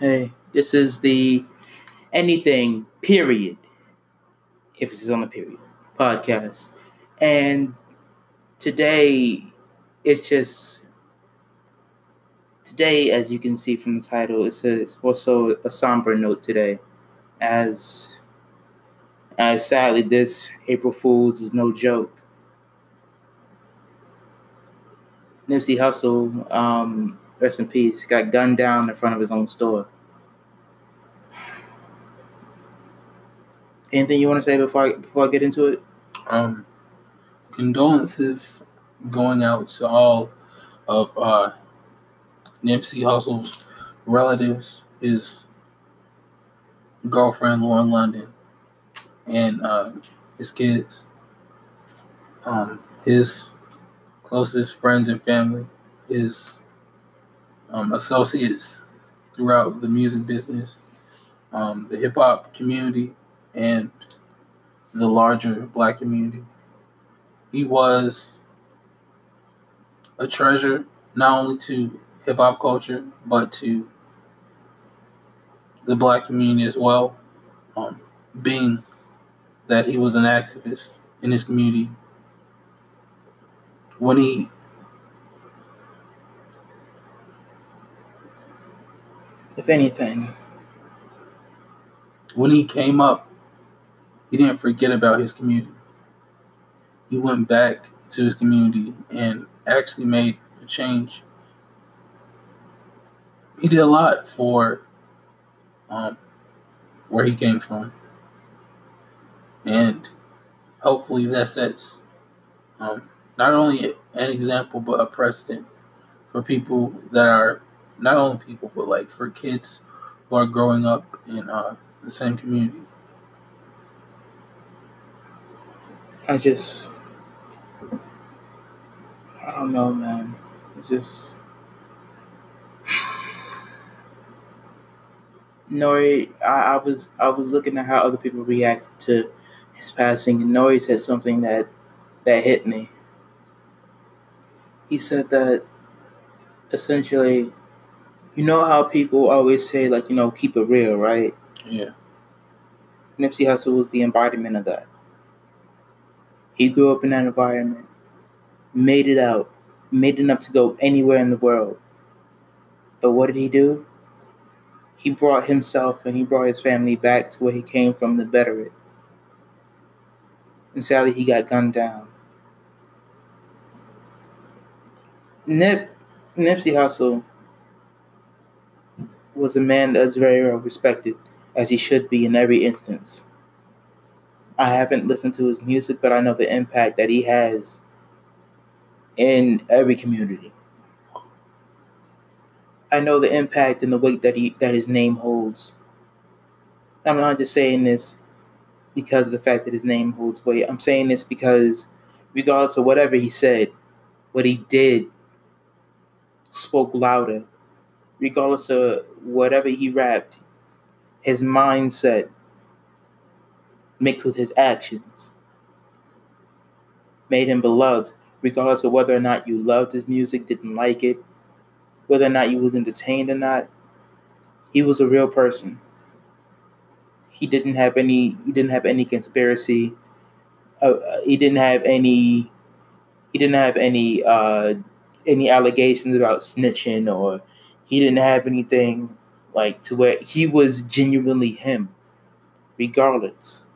Hey, this is the anything period. If it's on the period podcast, and today it's just today, as you can see from the title, it's, a, it's also a somber note today, as as sadly this April Fools is no joke. Nipsey Hussle, um, rest in peace, got gunned down in front of his own store. Anything you want to say before I, before I get into it? Um, condolences going out to all of uh, Nipsey Hussle's relatives, his girlfriend Lauren London, and uh, his kids, um, his closest friends and family, his um, associates throughout the music business, um, the hip hop community, and the larger black community. He was a treasure not only to hip hop culture but to the black community as well. Um, being that he was an activist in his community, when he if anything, when he came up, he didn't forget about his community. He went back to his community and actually made a change. He did a lot for um, where he came from, and hopefully that sets um, not only an example but a precedent for people that are not only people but like for kids who are growing up in uh, the same community. I just, I don't know, man. It's just. Nori, I, I was I was looking at how other people reacted to his passing, and Nori said something that that hit me. He said that essentially, you know how people always say like you know keep it real, right? Yeah. Nipsey Hussle was the embodiment of that. He grew up in that environment, made it out, made enough to go anywhere in the world. But what did he do? He brought himself and he brought his family back to where he came from to better it. And sadly, he got gunned down. Nip, Nipsey Hussle was a man that's very well respected, as he should be in every instance. I haven't listened to his music, but I know the impact that he has in every community. I know the impact and the weight that he that his name holds. I'm not just saying this because of the fact that his name holds weight. I'm saying this because regardless of whatever he said, what he did spoke louder. Regardless of whatever he rapped, his mindset mixed with his actions made him beloved, regardless of whether or not you loved his music, didn't like it, whether or not you was entertained or not. He was a real person. He didn't have any. He didn't have any conspiracy. Uh, he didn't have any. He didn't have any. Uh, any allegations about snitching, or he didn't have anything like to where he was genuinely him, regardless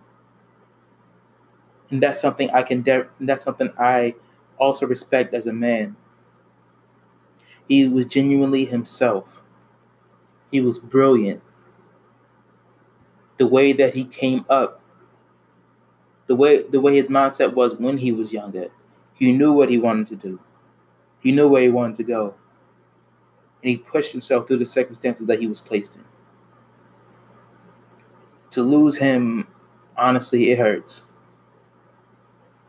and that's something I can. De- that's something I also respect as a man. He was genuinely himself. He was brilliant. The way that he came up, the way the way his mindset was when he was younger, he knew what he wanted to do. He knew where he wanted to go. And he pushed himself through the circumstances that he was placed in. To lose him, honestly, it hurts.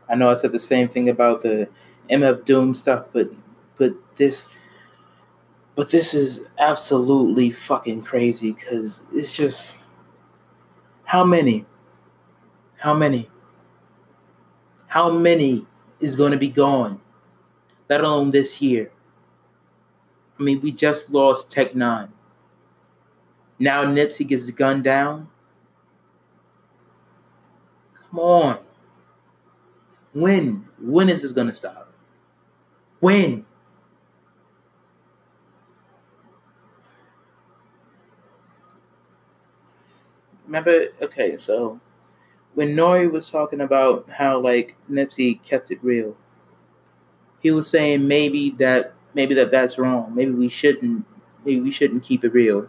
I know I said the same thing about the MF Doom stuff, but but this but this is absolutely fucking crazy because it's just how many how many how many is going to be gone let alone this year i mean we just lost tech N9ne Now Nipsey gets gunned down. Come on. When? When is this gonna stop? When? Remember, okay, so when Nori was talking about how like Nipsey kept it real, he was saying maybe that maybe that that's wrong. Maybe we shouldn't maybe we shouldn't keep it real.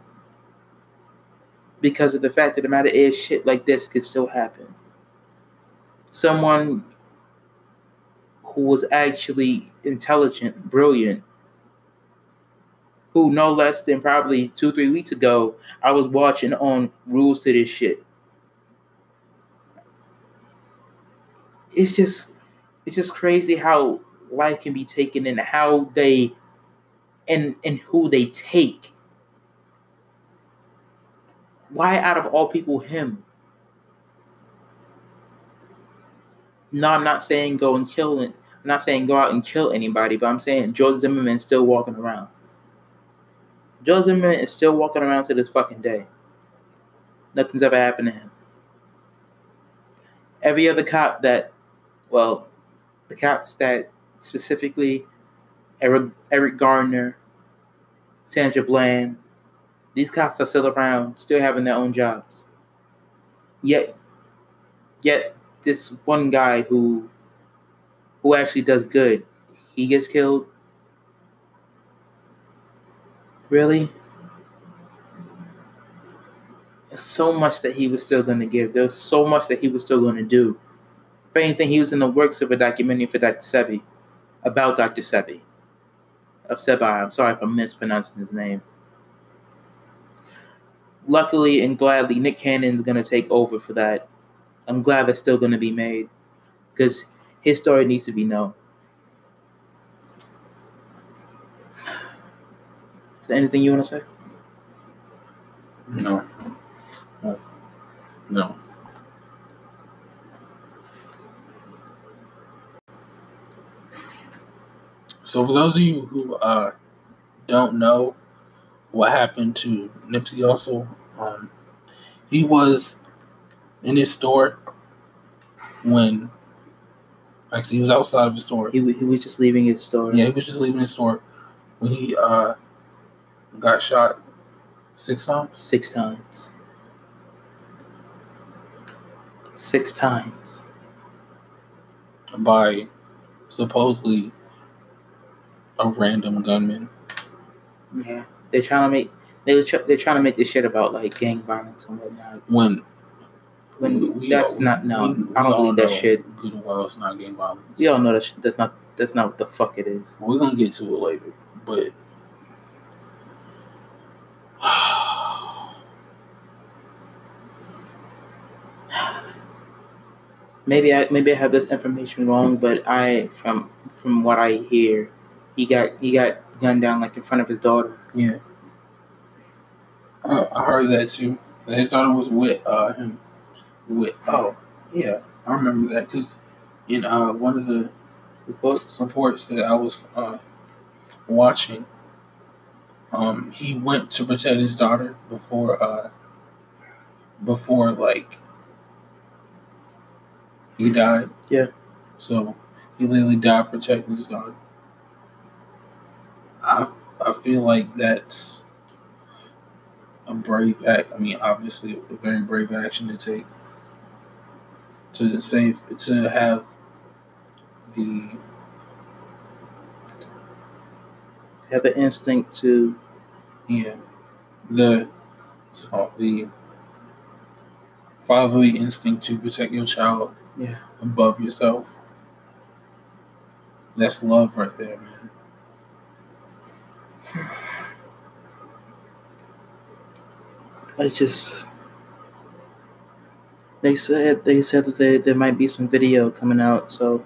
Because of the fact of the matter is shit like this could still happen. Someone who was actually intelligent, brilliant, who no less than probably two, three weeks ago, I was watching on rules to this shit. It's just it's just crazy how life can be taken and how they and and who they take. Why out of all people him? No, I'm not saying go and kill it. I'm not saying go out and kill anybody, but I'm saying Joe Zimmerman's still walking around. Joe Zimmerman is still walking around to this fucking day. Nothing's ever happened to him. Every other cop that, well, the cops that specifically Eric, Eric Garner, Sandra Bland, these cops are still around, still having their own jobs. Yet, yet this one guy who, who actually does good, he gets killed. Really? There's so much that he was still going to give. There's so much that he was still going to do. If anything, he was in the works of a documentary for Dr. Sebi, about Dr. Sebi. Of Sebi. I'm sorry if I'm mispronouncing his name. Luckily and gladly, Nick Cannon is going to take over for that. I'm glad that's still going to be made because his story needs to be known. Is there anything you want to say? No. Oh. No. No. So for those of you who uh, don't know what happened to Nipsey Hussle, um, he was in his store when actually he was outside of his store. He, he was just leaving his store. Yeah, he was just leaving his store when he uh, got shot six times. Six times. Six times. by supposedly a random gunman. Yeah, they're trying to make they were tr- they're trying to make this shit about like gang violence and whatnot. When When we- that's all- not no, we- I don't believe that shit. Good well, it's not gang violence. We all know that shit. That's not that's not what the fuck it is. We're gonna get to it later, but Maybe I maybe I have this information wrong, but I from from what I hear, he got he got gunned down like in front of his daughter. yeah, I, I heard that too. That his daughter was with uh him. With oh yeah, I remember that because in uh one of the Reports. reports that I was uh, watching, um, he went to protect his daughter before, uh, before like he died. Yeah. So he literally died protecting his daughter. I I feel like that's a brave act. I mean, obviously, a very brave action to take to save to have the Have the instinct to Yeah. The the fatherly instinct to protect your child yeah. above yourself. That's love right there, man. It's just they said they said that they, there might be some video coming out, so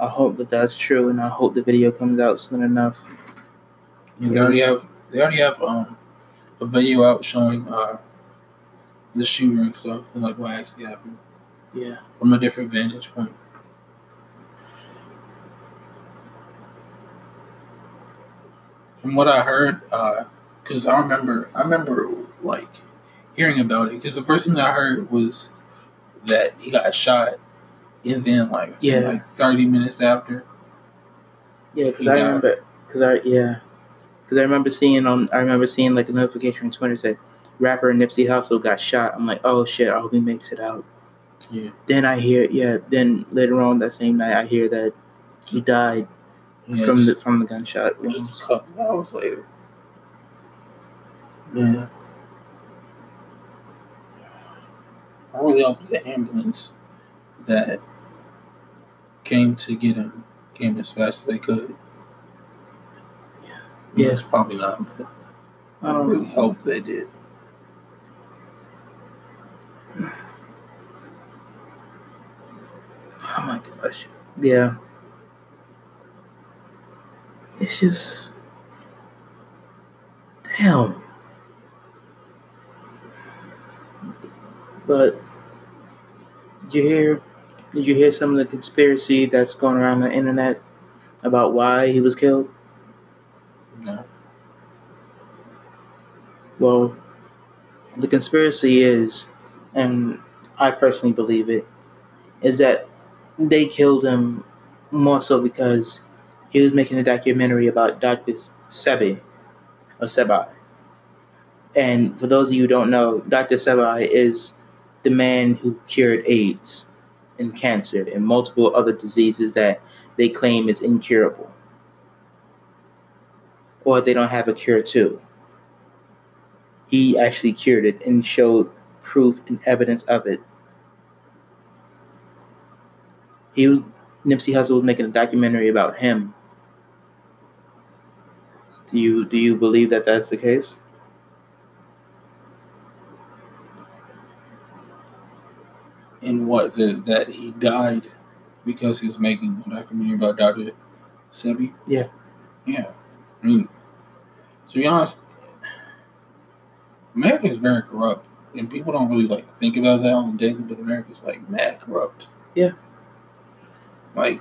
I hope that that's true, and I hope the video comes out soon enough. And they already have they already have um a video out showing uh the shooter and stuff and like what actually happened Yeah. from a different vantage point. From what I heard, uh, because I remember, I remember like hearing about it because the first thing I heard was that he got shot, and then like Yeah. like thirty minutes after, Yeah, because I remember, because I yeah, because I remember seeing on, I remember seeing like a notification on Twitter said rapper Nipsey Hussle got shot. I'm like, oh shit, I hope he makes it out. yeah, Then I hear, yeah, then later on that same night, I hear that he died yeah from just, the from the gunshot just wounds. a couple hours later. Yeah. I really hope the ambulance that came to get him came as fast as they could. Yeah. Yeah, it's probably not, but I Um, really hope they did. Oh my gosh, yeah. It's just, damn. But did you hear? Did you hear some of the conspiracy that's going around the internet about why he was killed? No. Well, the conspiracy is, and I personally believe it, is that they killed him more so because he was making a documentary about Dr. Sebi, or Sebai. And for those of you who don't know, Dr. Sebai is the man who cured AIDS and cancer and multiple other diseases that they claim is incurable. Or they don't have a cure to he actually cured it and showed proof and evidence of it. He Nipsey Hussle was making a documentary about him. Do you do you believe that that's the case? In what the, that he died because he was making a documentary about Dr. Sebi? Yeah. Yeah. I mean, to be honest, America is very corrupt. And people don't really like think about that on daily, but America's like mad corrupt. Yeah. Like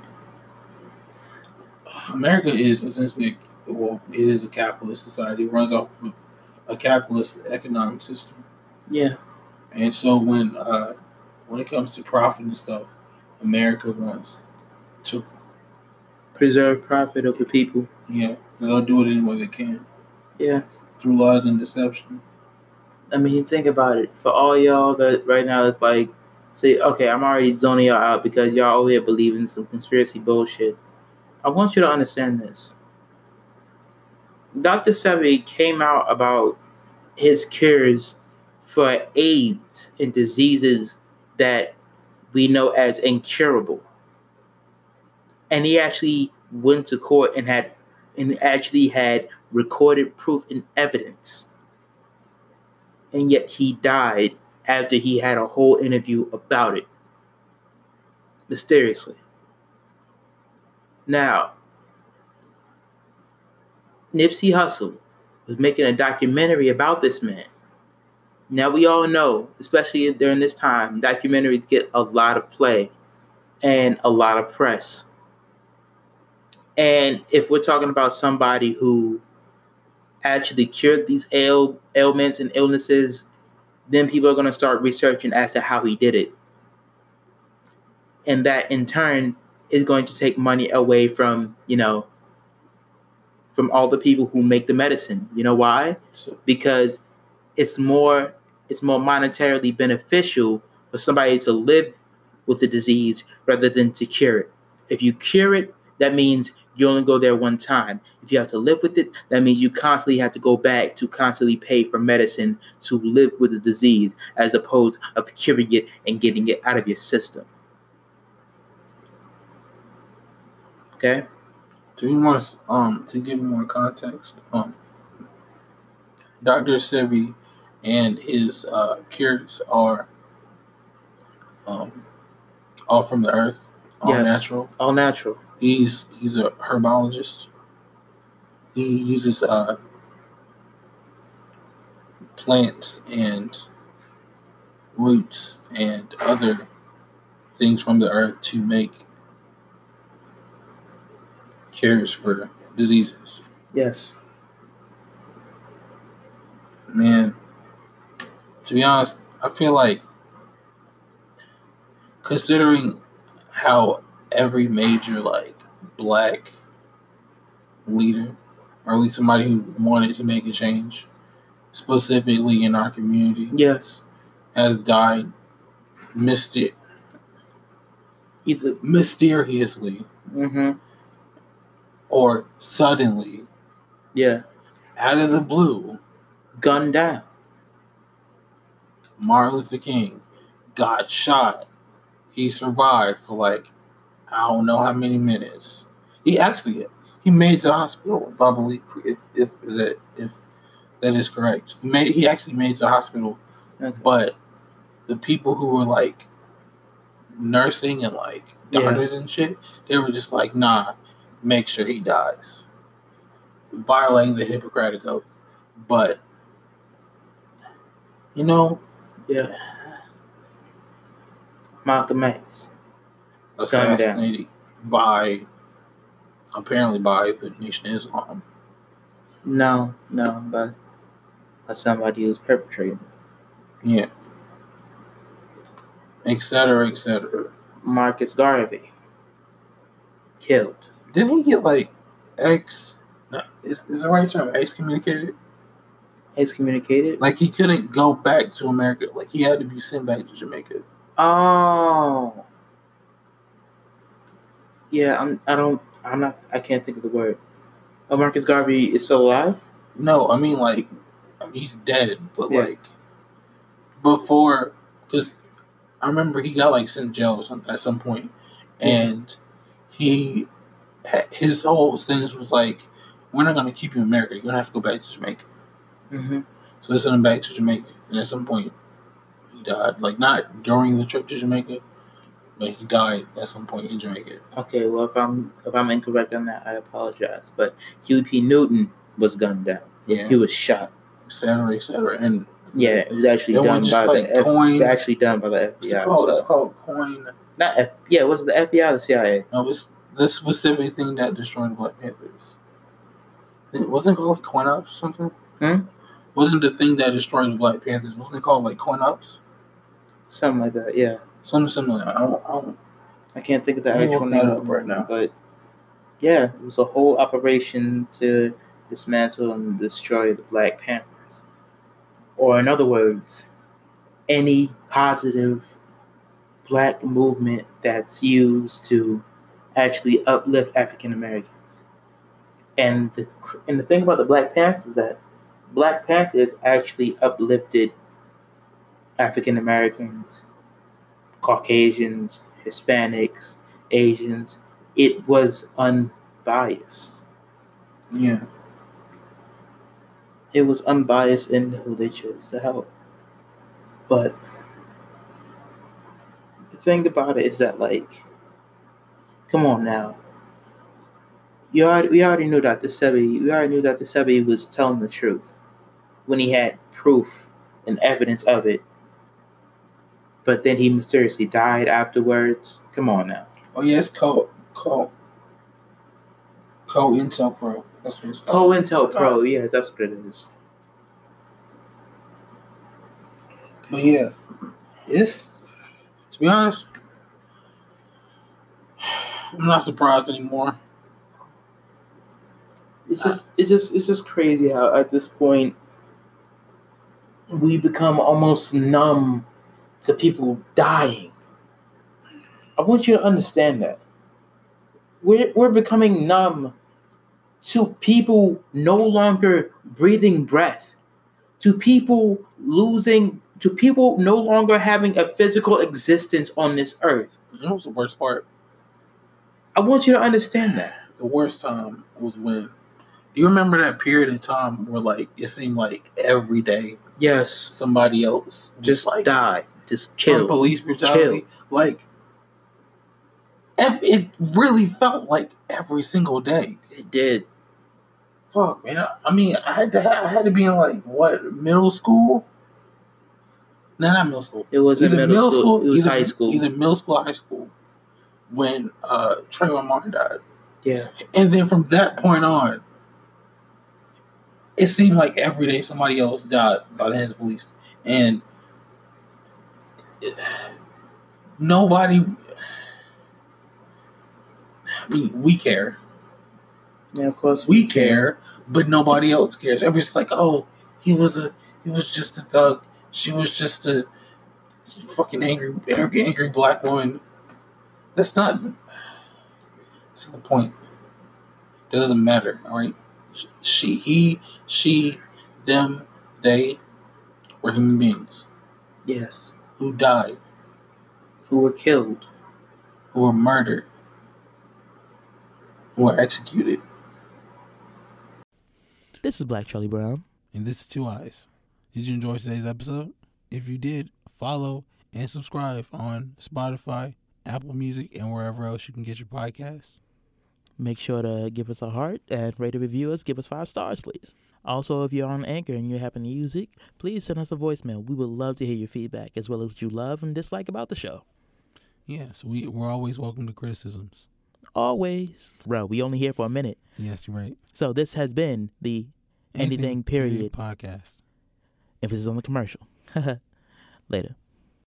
America is essentially well, it is a capitalist society. It runs off of a capitalist economic system. Yeah. And so when uh, when it comes to profit and stuff, America wants to Preserve profit of the people. yeah, and they'll do it any way they can Yeah. through lies and deception. I mean, think about it. For all y'all that right now it's like, say, okay, I'm already zoning y'all out because y'all over here believing some conspiracy bullshit. I want you to understand this. Dr. Sebi came out about his cures for AIDS and diseases that we know as incurable. And he actually went to court and had and actually had recorded proof and evidence and yet he died after he had a whole interview about it. Mysteriously. Now, Nipsey Hussle was making a documentary about this man. Now, we all know, especially during this time, documentaries get a lot of play and a lot of press. And if we're talking about somebody who actually cured these ail- ailments and illnesses, then people are going to start researching as to how he did it. And that in turn is going to take money away from, you know, from all the people who make the medicine. You know why? Because it's more it's more monetarily beneficial for somebody to live with the disease rather than to cure it. If you cure it, that means you only go there one time. If you have to live with it, that means you constantly have to go back to constantly pay for medicine to live with the disease as opposed of curing it and getting it out of your system. Okay? To be more um to give more context, um Dr. Sebi and his uh, cures are um all from the earth, all Yes. natural. All natural. He's he's a herbologist. He uses uh, plants and roots and other things from the earth to make cures for diseases. Yes. Man, to be honest, I feel like considering how every major like black leader, or at least somebody who wanted to make a change, specifically in our community, Yes. has died myster- Either. mysteriously Mm-hmm. Or suddenly Yeah. out of the blue. Gunned down. Martin Luther King got shot. He survived for like I don't know how many minutes. He actually he made it to the hospital, if I believe if if that if that is correct. He made he actually made it to the hospital, Okay. but the people who were like nursing and like Yeah. doctors and shit, they were just like, nah, make sure he dies. Violating the Hippocratic Oath. But you know, Yeah. Malcolm X. assassinated by apparently by the Nation of Islam. No, no, but by somebody who's perpetrating. Yeah. Et cetera, et cetera. Marcus Garvey. Killed. Didn't he get like ex is, is the right term excommunicated? Excommunicated. Like he couldn't go back to America. Like he had to be sent back to Jamaica. Oh. Yeah, I'm. I don't. I'm not. I can't think of the word. Oh, Marcus Garvey is still alive. No, I mean like I mean, he's dead, but Yeah. like before because I remember he got like sent to jail at some point, and he his whole sentence was like, "We're not gonna keep you in America. You're gonna have to go back to Jamaica." Mm-hmm. So they sent him back to Jamaica, and at some point he died. Like not during the trip to Jamaica, but he died at some point in Jamaica. Okay. Well, if I'm if I'm incorrect on that, I apologize. But Huey P. Newton was gunned down. Yeah, He was shot. et cetera, et cetera. And Yeah, it was actually done by like the F- coin- actually done by the FBI. called? It's called coin. not F- yeah, was it the FBI or the CIA? No, it's the specific thing that destroyed the Black Panthers. It wasn't called like coin ups or something. Hmm? Wasn't the thing that destroyed the Black Panthers? Wasn't it called like coin ups? Something like that. Yeah, Something similar. I don't, I don't, I can't think of the actual name that up right now. but yeah, it was a whole operation to dismantle and destroy the Black Panthers, or in other words, any positive Black movement that's used to actually uplift African Americans. And the and the thing about the Black Panthers is that Black Panthers actually uplifted African Americans, Caucasians, Hispanics, Asians. It was unbiased. yeah. It was unbiased in who they chose to help. But the thing about it is that, like, come on now. You already, we already knew Dr. Sebi. We already knew Dr. Sebi was telling the truth when he had proof and evidence of it. But then he mysteriously died afterwards. Come on now. Oh yeah, it's co co co Intel Pro. That's what it's called. COINTELPRO, Pro, yes, that's what it is. But yeah, it's to be honest, I'm not surprised anymore. It's just it's just it's just crazy how at this point we become almost numb to people dying. I want you to understand that. We're we're becoming numb to people no longer breathing breath, to people losing to people no longer having a physical existence on this earth. Know what's the worst part? I want you to understand that. The worst time was when. Do you remember that period of time where like it seemed like every day Yes. somebody else Just like die. Just killed police brutality? Like it really felt like every single day. It did. Fuck, man. I- mean, I had to. I had to be in like what middle school? No, not middle school. It wasn't Either middle, school, It was either- high school. Either middle school, or high school, when uh, Trayvon Martin died. Yeah. And then from that point on, it seemed like every day somebody else died by the hands of police. And it, nobody, I mean, we care. Yeah, of course. We, we care, care, but nobody else cares. Everybody's like, oh, he was a, he was just a thug. She was just a fucking angry, angry black woman that's not. That's not the point. That doesn't matter. All right. She, he, she, them, they were human beings Yes. who died, Who were killed. who were murdered, who were executed. This is Black Charlie Brown. And this is Two Eyes. Did you enjoy today's episode? If you did, follow and subscribe on Spotify, Apple Music, and wherever else you can get your podcast. Make sure to give us a heart and rate and review us. Give us five stars, please. Also, if you're on Anchor and you happen to use it, please send us a voicemail. We would love to hear your feedback as well as what you love and dislike about the show. Yeah, so we, we're always welcome to criticisms. Always. Bro, we only here for a minute. Yes, you're right. So this has been the Anything, period. podcast. emphasis on the commercial. Later.